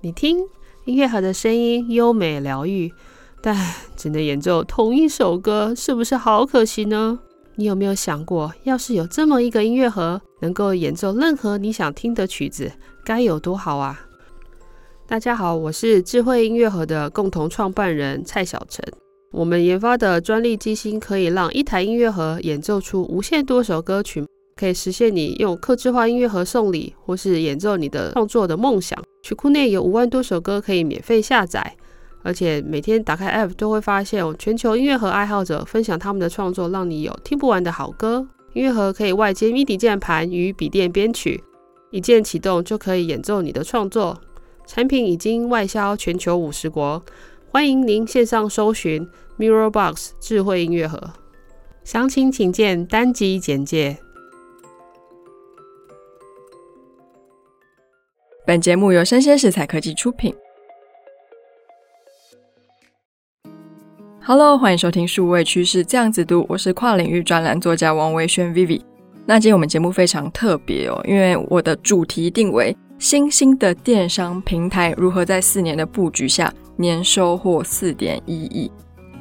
你听音乐盒的声音优美疗愈，但只能演奏同一首歌，是不是好可惜呢？你有没有想过，要是有这么一个音乐盒，能够演奏任何你想听的曲子，该有多好啊？大家好，我是智慧音乐盒的共同创办人蔡小晨。我们研发的专利机芯可以让一台音乐盒演奏出无限多首歌曲，可以实现你用客制化音乐盒送礼，或是演奏你的创作的梦想。曲库内有五万多首歌可以免费下载，而且每天打开 App 都会发现全球音乐盒爱好者分享他们的创作，让你有听不完的好歌。音乐盒可以外接 MIDI 键盘与笔电编曲，一键启动就可以演奏你的创作。产品已经外销全球五十国。欢迎您线上搜寻 MIRRORBOX 智慧音乐盒，详情请见单集简介。本节目由生鲜食材科技出品。Hello，欢迎收听数位趋势这样子读，我是跨领域专栏作家王维轩 Vivi。那今天我们节目非常特别哦，因为我的主题定为新兴的电商平台如何在四年的布局下。年收获四点一亿，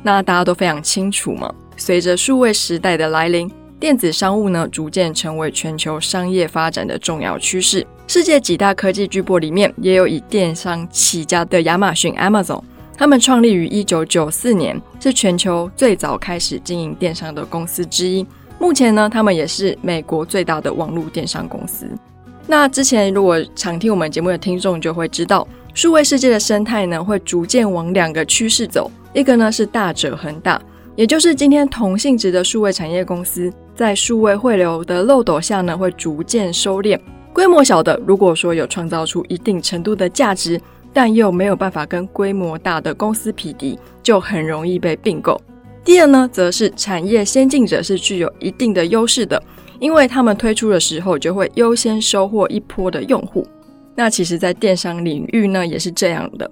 那大家都非常清楚嘛。随着数位时代的来临，电子商务呢逐渐成为全球商业发展的重要趋势。世界几大科技巨擘里面，也有以电商起家的亚马逊 （Amazon）。他们创立于一九九四年，是全球最早开始经营电商的公司之一。目前呢，他们也是美国最大的网络电商公司。那之前如果常听我们节目的听众就会知道。数位世界的生态呢，会逐渐往两个趋势走，一个呢是大者恒大，也就是今天同性质的数位产业公司在数位汇流的漏斗下呢，会逐渐收敛，规模小的，如果说有创造出一定程度的价值，但又没有办法跟规模大的公司匹敌，就很容易被并购。第二呢，则是产业先进者是具有一定的优势的，因为他们推出的时候就会优先收获一波的用户。那其实，在电商领域呢，也是这样的。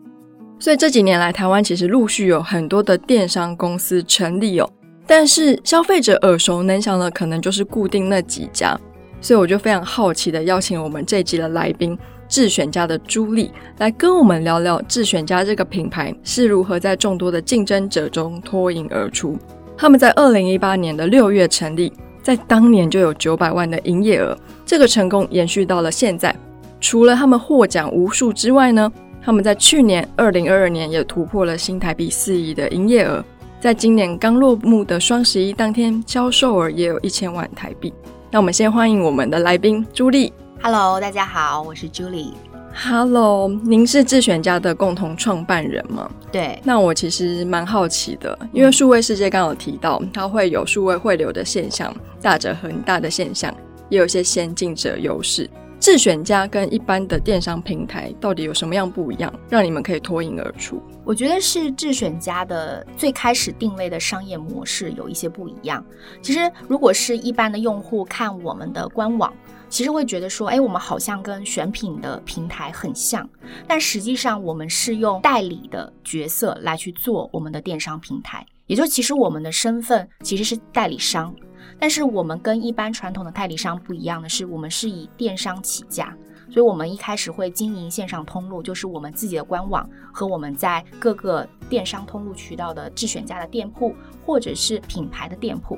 所以这几年来，台湾其实陆续有很多的电商公司成立哦。但是消费者耳熟能详的，可能就是固定那几家。所以我就非常好奇的邀请我们这一集的来宾，智选家的朱莉，来跟我们聊聊智选家这个品牌是如何在众多的竞争者中脱颖而出。他们在二零一八年的六月成立，在当年就有九百万的营业额，这个成功延续到了现在。除了他们获奖无数之外呢，他们在去年二零二二年也突破了新台币四亿的营业额，在今年刚落幕的双十一当天，销售额也有一千万台币。那我们先欢迎我们的来宾朱莉。Hello，大家好，我是朱莉。Hello，您是智选家的共同创办人吗？对。那我其实蛮好奇的，因为数位世界刚刚有提到，它会有数位汇流的现象，大者恒大的现象，也有一些先进者优势。智选家跟一般的电商平台到底有什么样不一样，让你们可以脱颖而出？我觉得是智选家的最开始定位的商业模式有一些不一样。其实，如果是一般的用户看我们的官网，其实会觉得说，哎，我们好像跟选品的平台很像，但实际上我们是用代理的角色来去做我们的电商平台，也就其实我们的身份其实是代理商。但是我们跟一般传统的代理商不一样的是，我们是以电商起家，所以我们一开始会经营线上通路，就是我们自己的官网和我们在各个电商通路渠道的自选家的店铺，或者是品牌的店铺。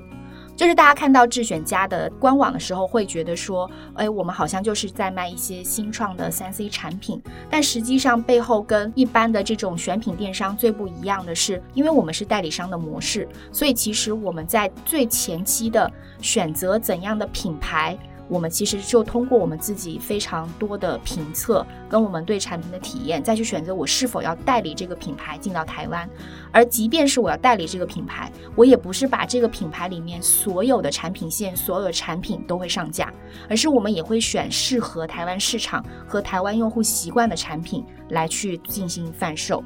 就是大家看到智选家的官网的时候，会觉得说，哎，我们好像就是在卖一些新创的三 C 产品。但实际上背后跟一般的这种选品电商最不一样的是，因为我们是代理商的模式，所以其实我们在最前期的选择怎样的品牌，我们其实就通过我们自己非常多的评测，跟我们对产品的体验，再去选择我是否要代理这个品牌进到台湾。而即便是我要代理这个品牌，我也不是把这个品牌里面所有的产品线、所有的产品都会上架，而是我们也会选适合台湾市场和台湾用户习惯的产品来去进行贩售。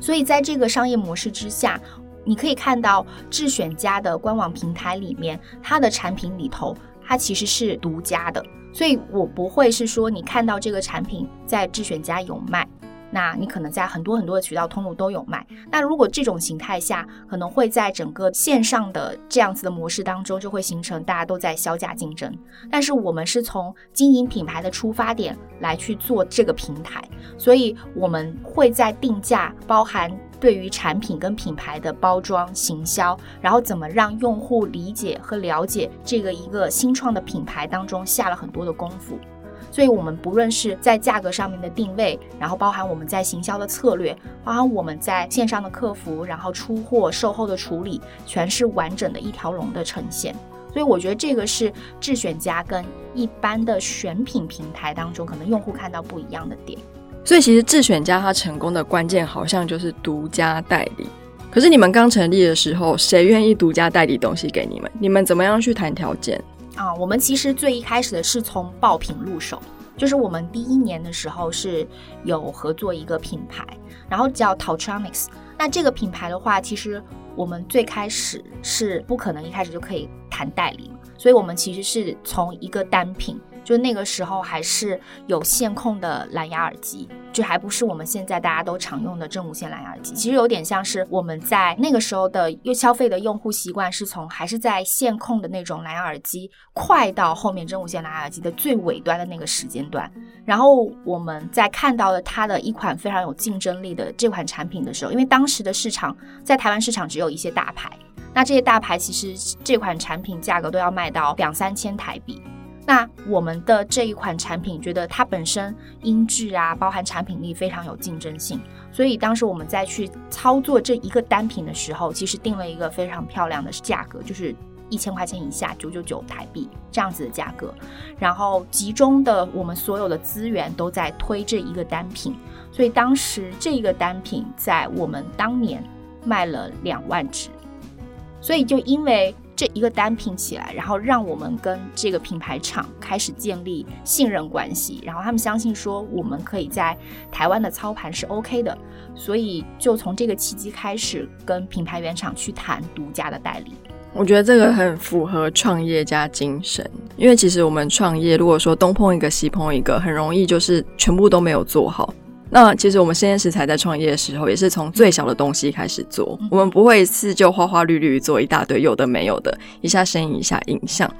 所以在这个商业模式之下，你可以看到智选家的官网平台里面，它的产品里头，它其实是独家的。所以我不会是说你看到这个产品在智选家有卖。那你可能在很多很多的渠道通路都有卖。那如果这种形态下，可能会在整个线上的这样子的模式当中，就会形成大家都在削价竞争。但是我们是从经营品牌的出发点来去做这个平台，所以我们会在定价，包含对于产品跟品牌的包装、行销，然后怎么让用户理解和了解这个一个新创的品牌当中下了很多的功夫。所以，我们不论是在价格上面的定位，然后包含我们在行销的策略，包含我们在线上的客服，然后出货、售后的处理，全是完整的一条龙的呈现。所以，我觉得这个是智选家跟一般的选品平台当中，可能用户看到不一样的点。所以，其实智选家它成功的关键，好像就是独家代理。可是，你们刚成立的时候，谁愿意独家代理东西给你们？你们怎么样去谈条件？啊，我们其实最一开始的是从爆品入手，就是我们第一年的时候是有合作一个品牌，然后叫 Tautronics。那这个品牌的话，其实我们最开始是不可能一开始就可以谈代理，所以我们其实是从一个单品。就那个时候还是有线控的蓝牙耳机，就还不是我们现在大家都常用的真无线蓝牙耳机。其实有点像是我们在那个时候的又消费的用户习惯是从还是在线控的那种蓝牙耳机，快到后面真无线蓝牙耳机的最尾端的那个时间段。然后我们在看到了它的一款非常有竞争力的这款产品的时候，因为当时的市场在台湾市场只有一些大牌，那这些大牌其实这款产品价格都要卖到两三千台币。那我们的这一款产品，觉得它本身音质啊，包含产品力非常有竞争性，所以当时我们在去操作这一个单品的时候，其实定了一个非常漂亮的价格，就是一千块钱以下，九九九台币这样子的价格，然后集中的我们所有的资源都在推这一个单品，所以当时这个单品在我们当年卖了两万只，所以就因为。这一个单品起来，然后让我们跟这个品牌厂开始建立信任关系，然后他们相信说我们可以在台湾的操盘是 OK 的，所以就从这个契机开始跟品牌原厂去谈独家的代理。我觉得这个很符合创业家精神，因为其实我们创业如果说东碰一个西碰一个，很容易就是全部都没有做好。那其实我们实验食材在创业的时候，也是从最小的东西开始做。我们不会一次就花花绿绿做一大堆有的没有的，一下生意一下影像。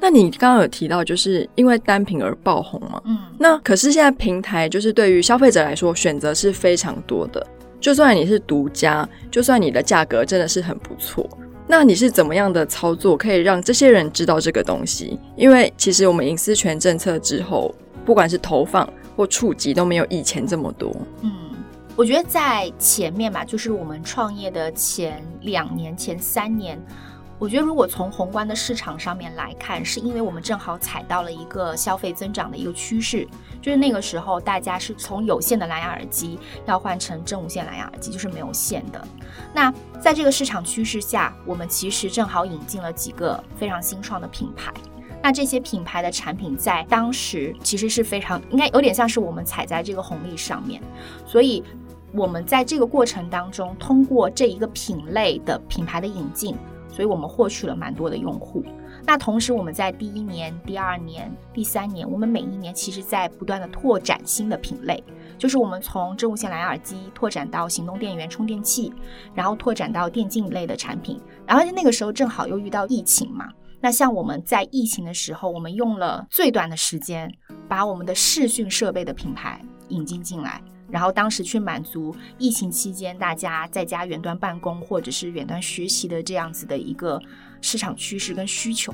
那你刚刚有提到，就是因为单品而爆红嘛？嗯。那可是现在平台就是对于消费者来说，选择是非常多的。就算你是独家，就算你的价格真的是很不错，那你是怎么样的操作可以让这些人知道这个东西？因为其实我们隐私权政策之后，不管是投放。或触及都没有以前这么多。嗯，我觉得在前面吧，就是我们创业的前两年、前三年，我觉得如果从宏观的市场上面来看，是因为我们正好踩到了一个消费增长的一个趋势，就是那个时候大家是从有线的蓝牙耳机要换成真无线蓝牙耳机，就是没有线的。那在这个市场趋势下，我们其实正好引进了几个非常新创的品牌。那这些品牌的产品在当时其实是非常应该有点像是我们踩在这个红利上面，所以我们在这个过程当中，通过这一个品类的品牌的引进，所以我们获取了蛮多的用户。那同时我们在第一年、第二年、第三年，我们每一年其实在不断的拓展新的品类，就是我们从真无线蓝牙耳机拓展到行动电源充电器，然后拓展到电竞类的产品，然后那个时候正好又遇到疫情嘛。那像我们在疫情的时候，我们用了最短的时间，把我们的视讯设备的品牌引进进来，然后当时去满足疫情期间大家在家远端办公或者是远端学习的这样子的一个市场趋势跟需求。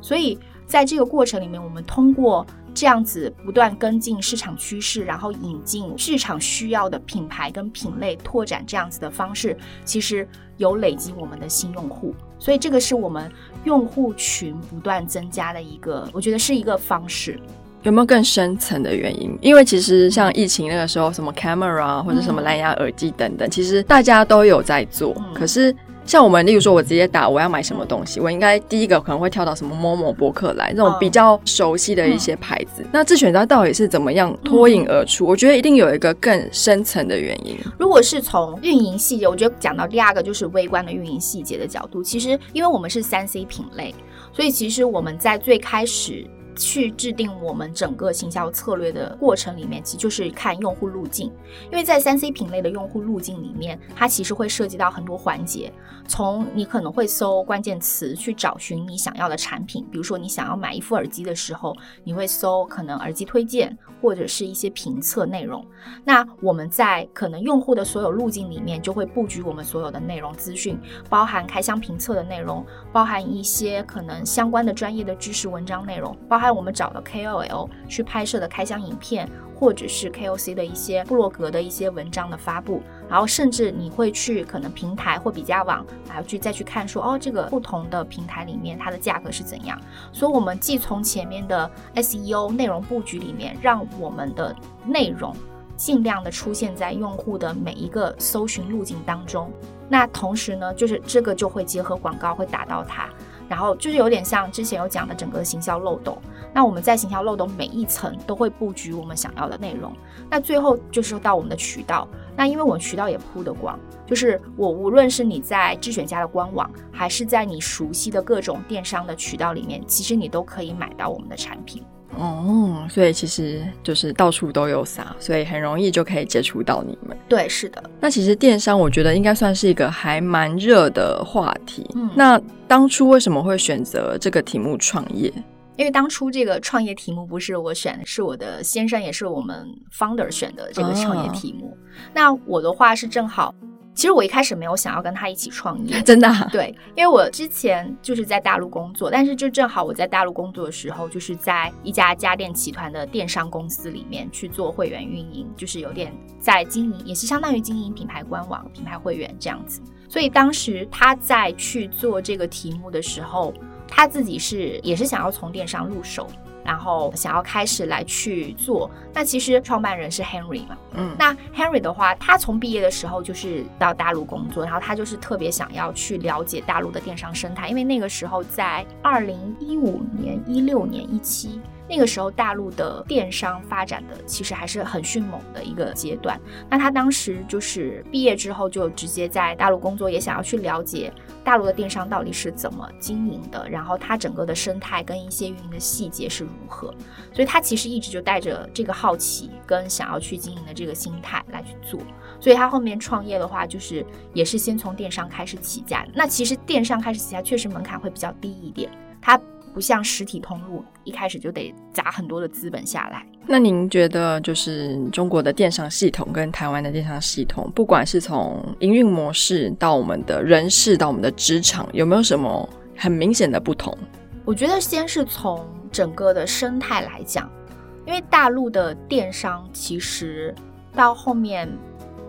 所以在这个过程里面，我们通过这样子不断跟进市场趋势，然后引进市场需要的品牌跟品类，拓展这样子的方式，其实有累积我们的新用户。所以这个是我们用户群不断增加的一个，我觉得是一个方式。有没有更深层的原因？因为其实像疫情那个时候，什么 camera 或者什么蓝牙耳机等等，嗯、其实大家都有在做。嗯、可是像我们，例如说，我直接打我要买什么东西，我应该第一个可能会跳到什么 Momo 博客来这种比较熟悉的一些牌子。嗯、那自选家到底是怎么样脱颖而出？嗯、我觉得一定有一个更深层的原因。如果是从运营细节，我觉得讲到第二个就是微观的运营细节的角度。其实，因为我们是三 C 品类，所以其实我们在最开始。去制定我们整个行销策略的过程里面，其实就是看用户路径，因为在三 C 品类的用户路径里面，它其实会涉及到很多环节。从你可能会搜关键词去找寻你想要的产品，比如说你想要买一副耳机的时候，你会搜可能耳机推荐或者是一些评测内容。那我们在可能用户的所有路径里面，就会布局我们所有的内容资讯，包含开箱评测的内容，包含一些可能相关的专业的知识文章内容，包。我们找的 KOL 去拍摄的开箱影片，或者是 KOC 的一些部落格的一些文章的发布，然后甚至你会去可能平台或比价网，然后去再去看说哦，这个不同的平台里面它的价格是怎样。所以，我们既从前面的 SEO 内容布局里面，让我们的内容尽量的出现在用户的每一个搜寻路径当中。那同时呢，就是这个就会结合广告，会打到它。然后就是有点像之前有讲的整个行销漏斗，那我们在行销漏斗每一层都会布局我们想要的内容，那最后就是到我们的渠道，那因为我们渠道也铺的广，就是我无论是你在智选家的官网，还是在你熟悉的各种电商的渠道里面，其实你都可以买到我们的产品。哦，所以其实就是到处都有撒，所以很容易就可以接触到你们。对，是的。那其实电商，我觉得应该算是一个还蛮热的话题。嗯，那当初为什么会选择这个题目创业？因为当初这个创业题目不是我选的，是我的先生，也是我们 founder 选的这个创业题目。哦，那我的话是正好。其实我一开始没有想要跟他一起创业，真的啊？对，因为我之前就是在大陆工作，但是就正好我在大陆工作的时候，就是在一家家电集团的电商公司里面去做会员运营，就是有点在经营，也是相当于经营品牌官网、品牌会员这样子。所以当时他在去做这个题目的时候，他自己是也是想要从电商入手。然后想要开始来去做，那其实创办人是 Henry 嘛，嗯，那 Henry 的话，他从毕业的时候就是到大陆工作，然后他就是特别想要去了解大陆的电商生态，因为那个时候在二零一五年、一六年、一七。那个时候，大陆的电商发展的其实还是很迅猛的一个阶段。那他当时就是毕业之后就直接在大陆工作，也想要去了解大陆的电商到底是怎么经营的，然后它整个的生态跟一些运营的细节是如何。所以他其实一直就带着这个好奇跟想要去经营的这个心态来去做。所以他后面创业的话，就是也是先从电商开始起家。那其实电商开始起家确实门槛会比较低一点，他。不像实体通路，一开始就得砸很多的资本下来。那您觉得，就是中国的电商系统跟台湾的电商系统，不管是从营运模式到我们的人事到我们的职场，有没有什么很明显的不同？我觉得先是从整个的生态来讲，因为大陆的电商其实到后面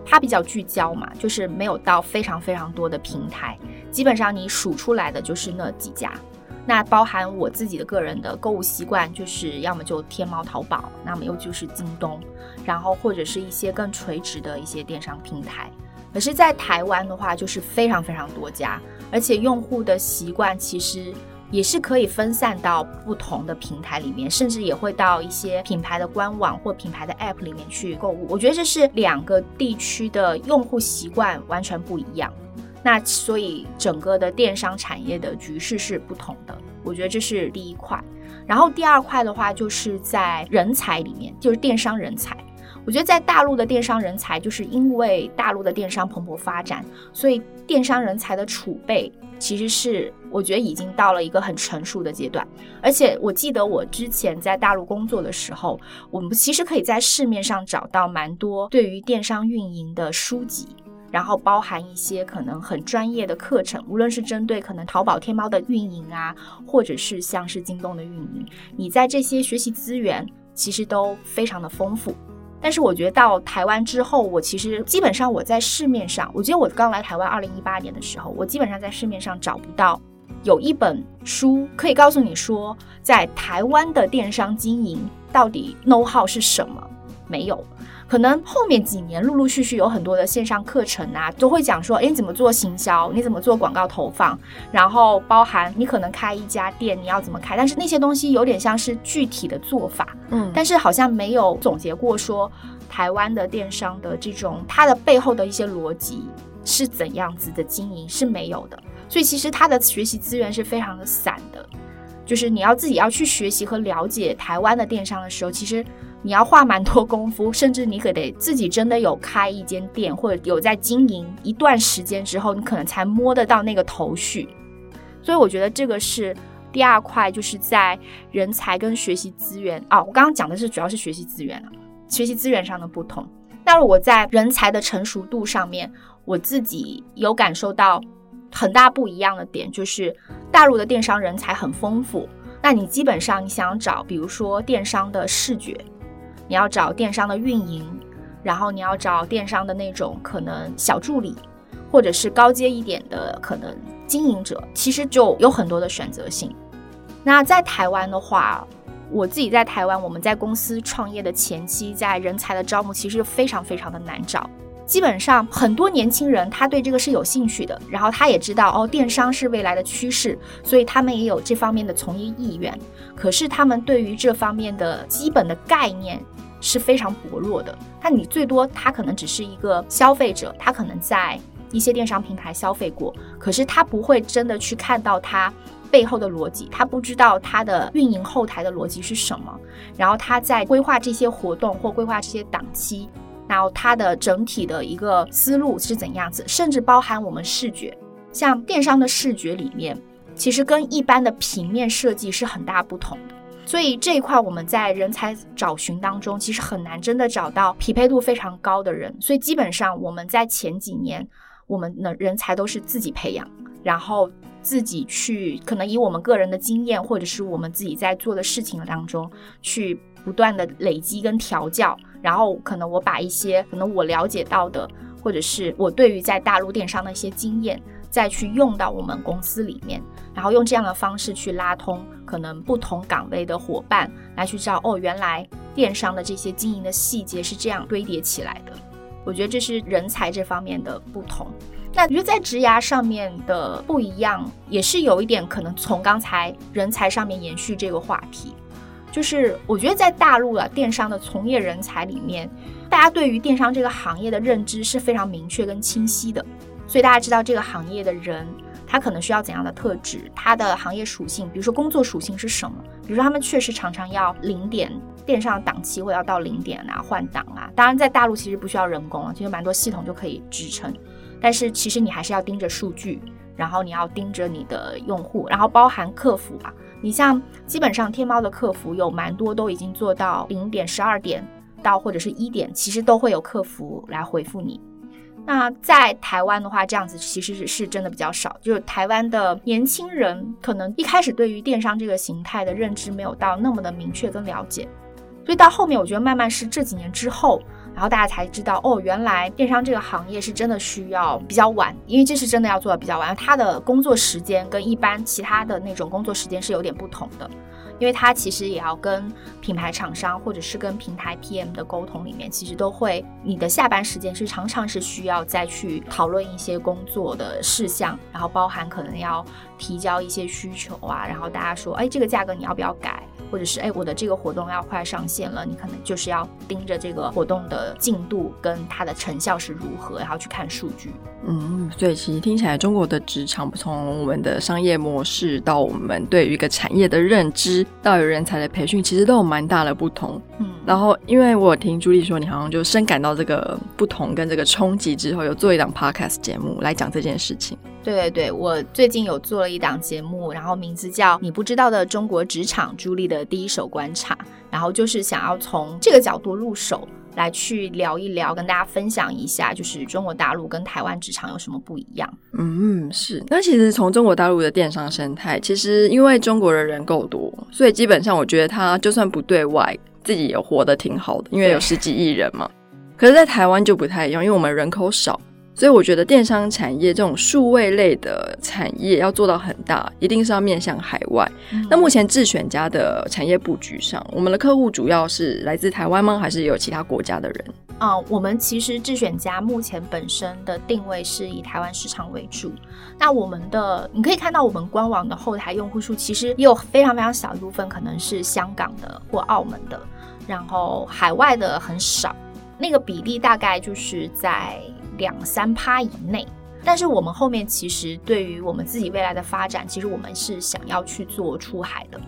它比较聚焦嘛，就是没有到非常非常多的平台，基本上你数出来的就是那几家。那包含我自己的个人的购物习惯，就是要么就天猫、淘宝，那么又就是京东，然后或者是一些更垂直的一些电商平台。可是，在台湾的话，就是非常非常多家，而且用户的习惯其实也是可以分散到不同的平台里面，甚至也会到一些品牌的官网或品牌的 App 里面去购物。我觉得这是两个地区的用户习惯完全不一样。那所以整个的电商产业的局势是不同的，我觉得这是第一块。然后第二块的话，就是在人才里面，就是电商人才。我觉得在大陆的电商人才，就是因为大陆的电商蓬勃发展，所以电商人才的储备其实是我觉得已经到了一个很成熟的阶段。而且我记得我之前在大陆工作的时候，我们其实可以在市面上找到蛮多对于电商运营的书籍。然后包含一些可能很专业的课程，无论是针对可能淘宝、天猫的运营啊，或者是像是京东的运营，你在这些学习资源其实都非常的丰富。但是我觉得到台湾之后，我其实基本上我在市面上，我觉得我刚来台湾二零一八年的时候，我基本上在市面上找不到有一本书可以告诉你说，在台湾的电商经营到底 know how 是什么，没有。可能后面几年陆陆续续有很多的线上课程啊，都会讲说，诶，你怎么做行销？你怎么做广告投放？然后包含你可能开一家店，你要怎么开？但是那些东西有点像是具体的做法，嗯，但是好像没有总结过说台湾的电商的这种它的背后的一些逻辑是怎样子的经营是没有的，所以其实它的学习资源是非常的散的，就是你要自己要去学习和了解台湾的电商的时候，其实。你要花蛮多功夫，甚至你可得自己真的有开一间店，或者有在经营一段时间之后，你可能才摸得到那个头绪。所以我觉得这个是第二块，就是在人才跟学习资源啊。我刚刚讲的是主要是学习资源啊，学习资源上的不同。那我在人才的成熟度上面，我自己有感受到很大不一样的点，就是大陆的电商人才很丰富。那你基本上你想找，比如说电商的视觉。你要找电商的运营，然后你要找电商的那种可能小助理，或者是高阶一点的可能经营者，其实就有很多的选择性。那在台湾的话，我自己在台湾，我们在公司创业的前期，在人才的招募其实非常非常的难找。基本上很多年轻人他对这个是有兴趣的，然后他也知道哦，电商是未来的趋势，所以他们也有这方面的从业意愿。可是他们对于这方面的基本的概念是非常薄弱的。那你最多他可能只是一个消费者，他可能在一些电商平台消费过，可是他不会真的去看到他背后的逻辑，他不知道他的运营后台的逻辑是什么，然后他在规划这些活动或规划这些档期。然后它的整体的一个思路是怎样子，甚至包含我们视觉，像电商的视觉里面，其实跟一般的平面设计是很大不同的。所以这一块我们在人才找寻当中，其实很难真的找到匹配度非常高的人。所以基本上我们在前几年，我们的人才都是自己培养，然后自己去，可能以我们个人的经验，或者是我们自己在做的事情当中，去不断的累积跟调教。然后可能我把一些可能我了解到的，或者是我对于在大陆电商的一些经验，再去用到我们公司里面，然后用这样的方式去拉通可能不同岗位的伙伴，来去知道哦，原来电商的这些经营的细节是这样堆叠起来的。我觉得这是人才这方面的不同。那我觉得在职涯上面的不一样，也是有一点可能从刚才人才上面延续这个话题。就是我觉得在大陆啊，电商的从业人才里面，大家对于电商这个行业的认知是非常明确跟清晰的，所以大家知道这个行业的人他可能需要怎样的特质，他的行业属性，比如说工作属性是什么，比如说他们确实常常要零点电商档期会要到零点啊换档啊，当然在大陆其实不需要人工啊，其实蛮多系统就可以支撑，但是其实你还是要盯着数据，然后你要盯着你的用户，然后包含客服啊。你像基本上天猫的客服有蛮多都已经做到零点、十二点到或者是一点，其实都会有客服来回复你。那在台湾的话，这样子其实是真的比较少，就是台湾的年轻人可能一开始对于电商这个形态的认知没有到那么的明确跟了解，所以到后面我觉得慢慢是这几年之后。然后大家才知道哦，原来电商这个行业是真的需要比较晚，因为这是真的要做的比较晚。他的工作时间跟一般其他的那种工作时间是有点不同的，因为他其实也要跟品牌厂商或者是跟平台 PM 的沟通里面，其实都会你的下班时间是常常是需要再去讨论一些工作的事项，然后包含可能要提交一些需求啊，然后大家说，哎，这个价格你要不要改？或者是哎，我的这个活动要快上线了，你可能就是要盯着这个活动的进度跟它的成效是如何，然后去看数据。嗯，所以其实听起来，中国的职场从我们的商业模式到我们对于一个产业的认知，到有人才的培训，其实都有蛮大的不同。嗯，然后因为我听朱莉说，你好像就深感到这个不同跟这个冲击之后，有做一档 podcast 节目来讲这件事情。对对对，我最近有做了一档节目，然后名字叫《你不知道的中国职场》，朱莉的第一手观察，然后就是想要从这个角度入手来去聊一聊，跟大家分享一下，就是中国大陆跟台湾职场有什么不一样。嗯，是。那其实从中国大陆的电商生态，其实因为中国的人够多，所以基本上我觉得他就算不对外。自己也活得挺好的，因为有十几亿人嘛。可是，在台湾就不太一样，因为我们人口少。所以我觉得电商产业这种数位类的产业要做到很大，一定是要面向海外。嗯、那目前智选家的产业布局上，我们的客户主要是来自台湾吗？还是有其他国家的人？啊、呃，我们其实智选家目前本身的定位是以台湾市场为主。那我们的你可以看到，我们官网的后台用户数其实也有非常非常小一部分可能是香港的或澳门的，然后海外的很少，那个比例大概就是在。两三趴以内，但是我们后面其实对于我们自己未来的发展，其实我们是想要去做出海的，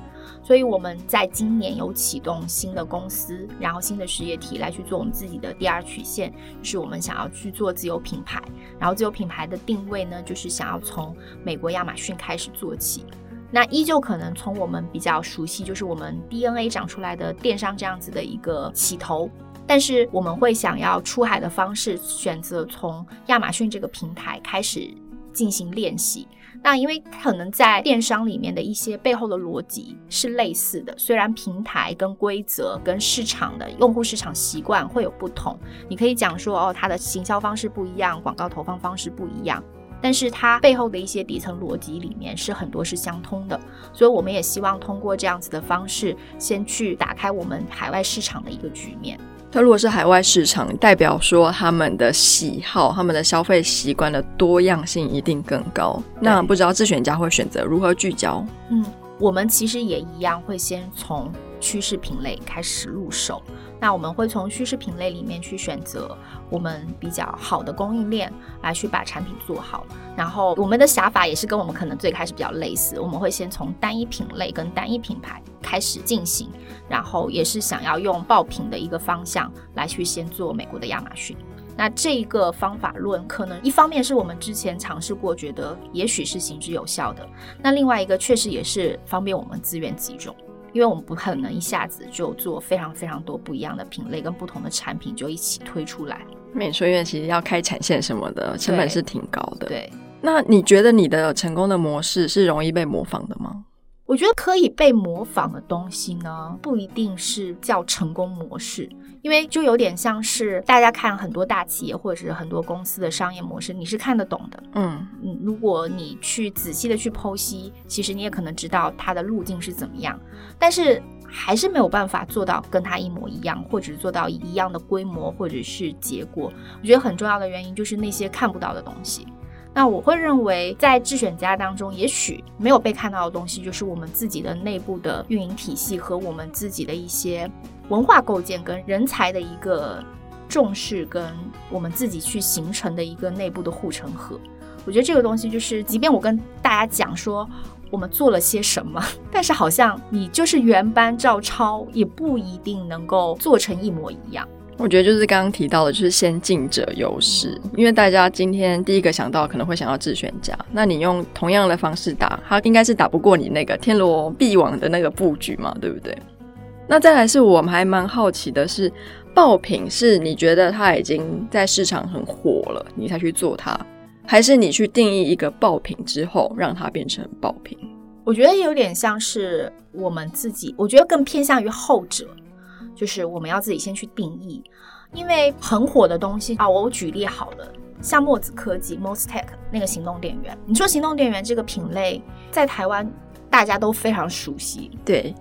所以我们在今年有启动新的公司，然后新的事业体来去做我们自己的第二曲线，就是我们想要去做自有品牌，然后自有品牌的定位呢，就是想要从美国亚马逊开始做起，那依旧可能从我们比较熟悉，就是我们 DNA 长出来的电商这样子的一个起头。但是我们会想要出海的方式，选择从亚马逊这个平台开始进行练习。那因为可能在电商里面的一些背后的逻辑是类似的，虽然平台跟规则跟市场的用户市场习惯会有不同，你可以讲说哦，它的行销方式不一样，广告投放方式不一样，但是它背后的一些底层逻辑里面是很多是相通的。所以我们也希望通过这样子的方式，先去打开我们海外市场的一个局面。它如果是海外市场，代表说他们的喜好、他们的消费习惯的多样性一定更高。那不知道自选家会选择如何聚焦？嗯，我们其实也一样，会先从趋势品类开始入手。那我们会从趋势品类里面去选择我们比较好的供应链来去把产品做好。然后我们的想法也是跟我们可能最开始比较类似，我们会先从单一品类跟单一品牌开始进行，然后也是想要用爆品的一个方向来去先做美国的亚马逊。那这一个方法论可能一方面是我们之前尝试过，觉得也许是行之有效的。那另外一个确实也是方便我们资源集中。因为我们不可能一下子就做非常非常多不一样的品类跟不同的产品就一起推出来。没错，因为其实要开产线什么的成本是挺高的。对，那你觉得你的成功的模式是容易被模仿的吗？我觉得可以被模仿的东西呢，不一定是叫成功模式。因为就有点像是大家看很多大企业或者是很多公司的商业模式，你是看得懂的。嗯嗯，如果你去仔细的去剖析，其实你也可能知道它的路径是怎么样，但是还是没有办法做到跟它一模一样，或者是做到一样的规模或者是结果。我觉得很重要的原因就是那些看不到的东西。那我会认为，在智选家当中，也许没有被看到的东西，就是我们自己的内部的运营体系和我们自己的一些文化构建跟人才的一个重视，跟我们自己去形成的一个内部的护城河。我觉得这个东西就是，即便我跟大家讲说我们做了些什么，但是好像你就是原班照抄，也不一定能够做成一模一样。我觉得就是刚刚提到的，就是先进者优势，因为大家今天第一个想到可能会想到智选家，那你用同样的方式打，他应该是打不过你那个天罗地网的那个布局嘛，对不对？那再来是我们还蛮好奇的是，爆品是你觉得它已经在市场很火了，你才去做它，还是你去定义一个爆品之后让它变成爆品？我觉得有点像是我们自己，我觉得更偏向于后者。就是我们要自己先去定义，因为很火的东西啊，我举例好了，像墨子科技 （Mostech） 那个行动电源，你说行动电源这个品类在台湾大家都非常熟悉，对。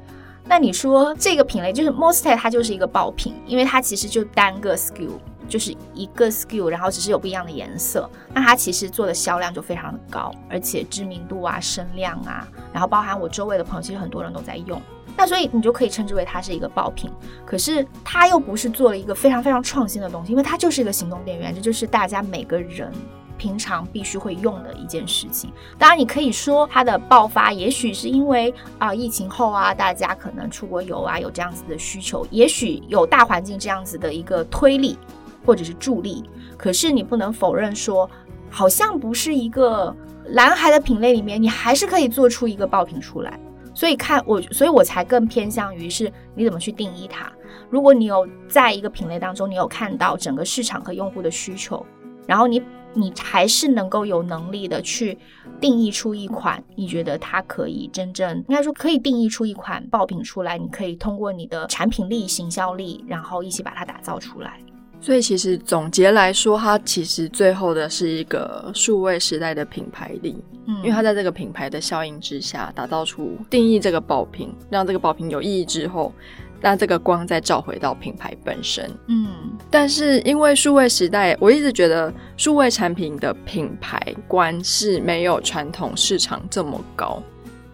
那你说这个品类就是 Mostech，它就是一个爆品，因为它其实就单个 SKU，就是一个 SKU，然后只是有不一样的颜色，那它其实做的销量就非常的高，而且知名度啊、声量啊，然后包含我周围的朋友，其实很多人都在用。那所以你就可以称之为它是一个爆品，可是它又不是做了一个非常非常创新的东西，因为它就是一个行动电源，这就是大家每个人平常必须会用的一件事情。当然，你可以说它的爆发也许是因为啊、疫情后啊大家可能出国游啊有这样子的需求，也许有大环境这样子的一个推力或者是助力。可是你不能否认说，好像不是一个蓝海的品类里面，你还是可以做出一个爆品出来。所以看我，所以我才更偏向于是你怎么去定义它。如果你有在一个品类当中，你有看到整个市场和用户的需求，然后你你还是能够有能力的去定义出一款你觉得它可以真正，应该说可以定义出一款爆品出来，你可以通过你的产品力、行销力，然后一起把它打造出来。所以其实总结来说，它其实最后的是一个数位时代的品牌力，嗯，因为它在这个品牌的效应之下，打造出定义这个爆品，让这个爆品有意义之后，让这个光再照回到品牌本身，嗯。但是因为数位时代，我一直觉得数位产品的品牌观是没有传统市场这么高。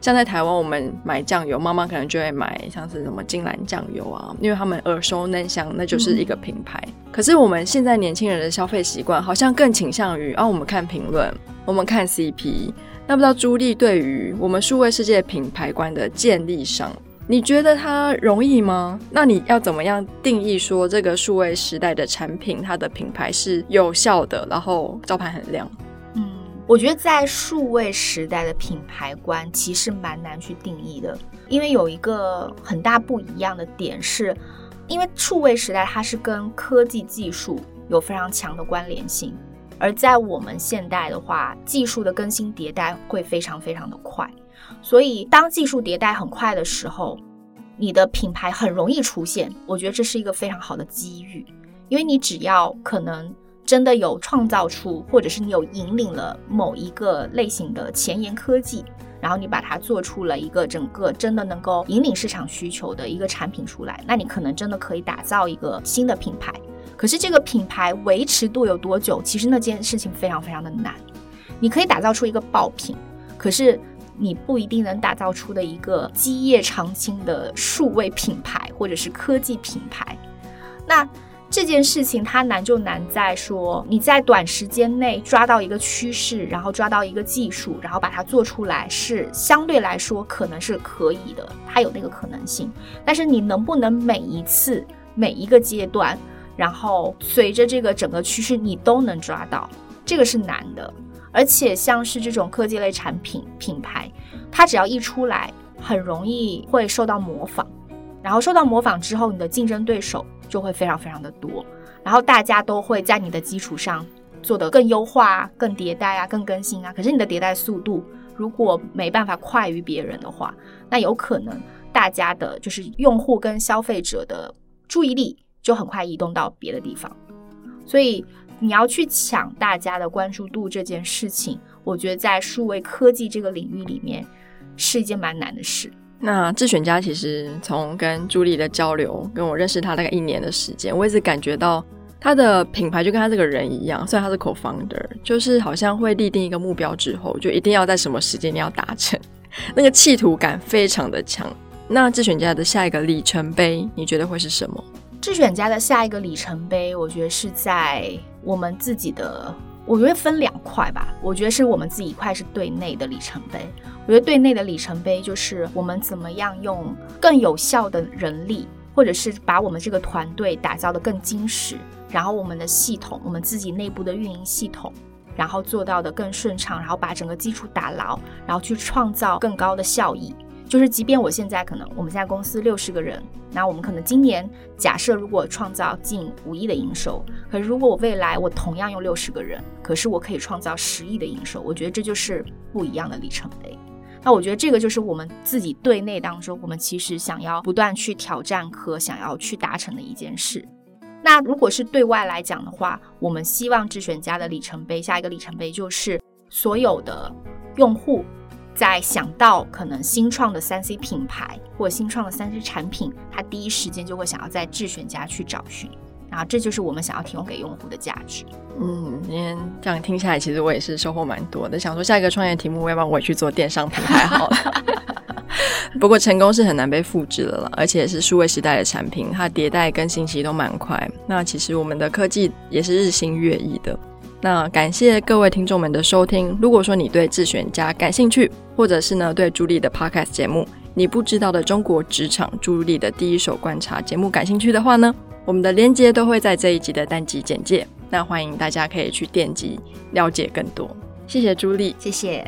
像在台湾，我们买酱油，妈妈可能就会买像是什么金兰酱油啊，因为他们耳熟能详，那就是一个品牌。嗯、可是我们现在年轻人的消费习惯，好像更倾向于啊，我们看评论，我们看 CP。那不知道朱莉对于我们数位世界品牌观的建立上，你觉得它容易吗？那你要怎么样定义说这个数位时代的产品，它的品牌是有效的，然后招牌很亮？我觉得在数位时代的品牌观其实蛮难去定义的，因为有一个很大不一样的点是，因为数位时代它是跟科技技术有非常强的关联性，而在我们现代的话，技术的更新迭代会非常非常的快，所以当技术迭代很快的时候，你的品牌很容易出现。我觉得这是一个非常好的机遇，因为你只要可能。真的有创造出，或者是你有引领了某一个类型的前沿科技，然后你把它做出了一个整个真的能够引领市场需求的一个产品出来，那你可能真的可以打造一个新的品牌。可是这个品牌维持度有多久？其实那件事情非常非常的难。你可以打造出一个爆品，可是你不一定能打造出的一个基业长青的数位品牌或者是科技品牌。那。这件事情它难就难在说，你在短时间内抓到一个趋势，然后抓到一个技术，然后把它做出来，是相对来说可能是可以的，它有那个可能性。但是你能不能每一次、每一个阶段，然后随着这个整个趋势你都能抓到，这个是难的。而且像是这种科技类产品品牌，它只要一出来，很容易会受到模仿，然后受到模仿之后，你的竞争对手。就会非常非常的多，然后大家都会在你的基础上做得更优化、更迭代啊、更更新啊。可是你的迭代速度如果没办法快于别人的话，那有可能大家的就是用户跟消费者的注意力就很快移动到别的地方。所以你要去抢大家的关注度这件事情，我觉得在数位科技这个领域里面是一件蛮难的事。那智选家其实从跟朱莉的交流，跟我认识他大概一年的时间，我一直感觉到他的品牌就跟他这个人一样，虽然他是 co-founder，就是好像会立定一个目标之后，就一定要在什么时间要达成，那个企图感非常的强。那智选家的下一个里程碑，你觉得会是什么？智选家的下一个里程碑，我觉得是在我们自己的。我觉得分两块吧，我觉得是我们自己一块是对内的里程碑。我觉得对内的里程碑就是我们怎么样用更有效的人力，或者是把我们这个团队打造得更精实，然后我们的系统，我们自己内部的运营系统，然后做到的更顺畅，然后把整个基础打牢，然后去创造更高的效益。就是，即便我现在可能我们现在公司六十个人，那我们可能今年假设如果创造近五亿的营收，可是如果我未来我同样用六十个人，可是我可以创造十亿的营收，我觉得这就是不一样的里程碑。那我觉得这个就是我们自己对内当中，我们其实想要不断去挑战和想要去达成的一件事。那如果是对外来讲的话，我们希望智选家的里程碑，下一个里程碑就是所有的用户。在想到可能新创的三 C 品牌或新创的三 C 产品，他第一时间就会想要在智选家去找寻，然后这就是我们想要提供给用户的价值。嗯，今天这样听下来，其实我也是收获蛮多的。想说下一个创业题目，要不然我也去做电商品牌好了。不过成功是很难被复制的了，而且是数位时代的产品，它迭代更新其实都蛮快。那其实我们的科技也是日新月异的。那感谢各位听众们的收听。如果说你对自选家感兴趣，或者是呢对朱莉的 Podcast 节目《你不知道的中国职场》朱莉的第一手观察节目感兴趣的话呢，我们的链接都会在这一集的单集简介。那欢迎大家可以去点击了解更多。谢谢朱莉，谢谢。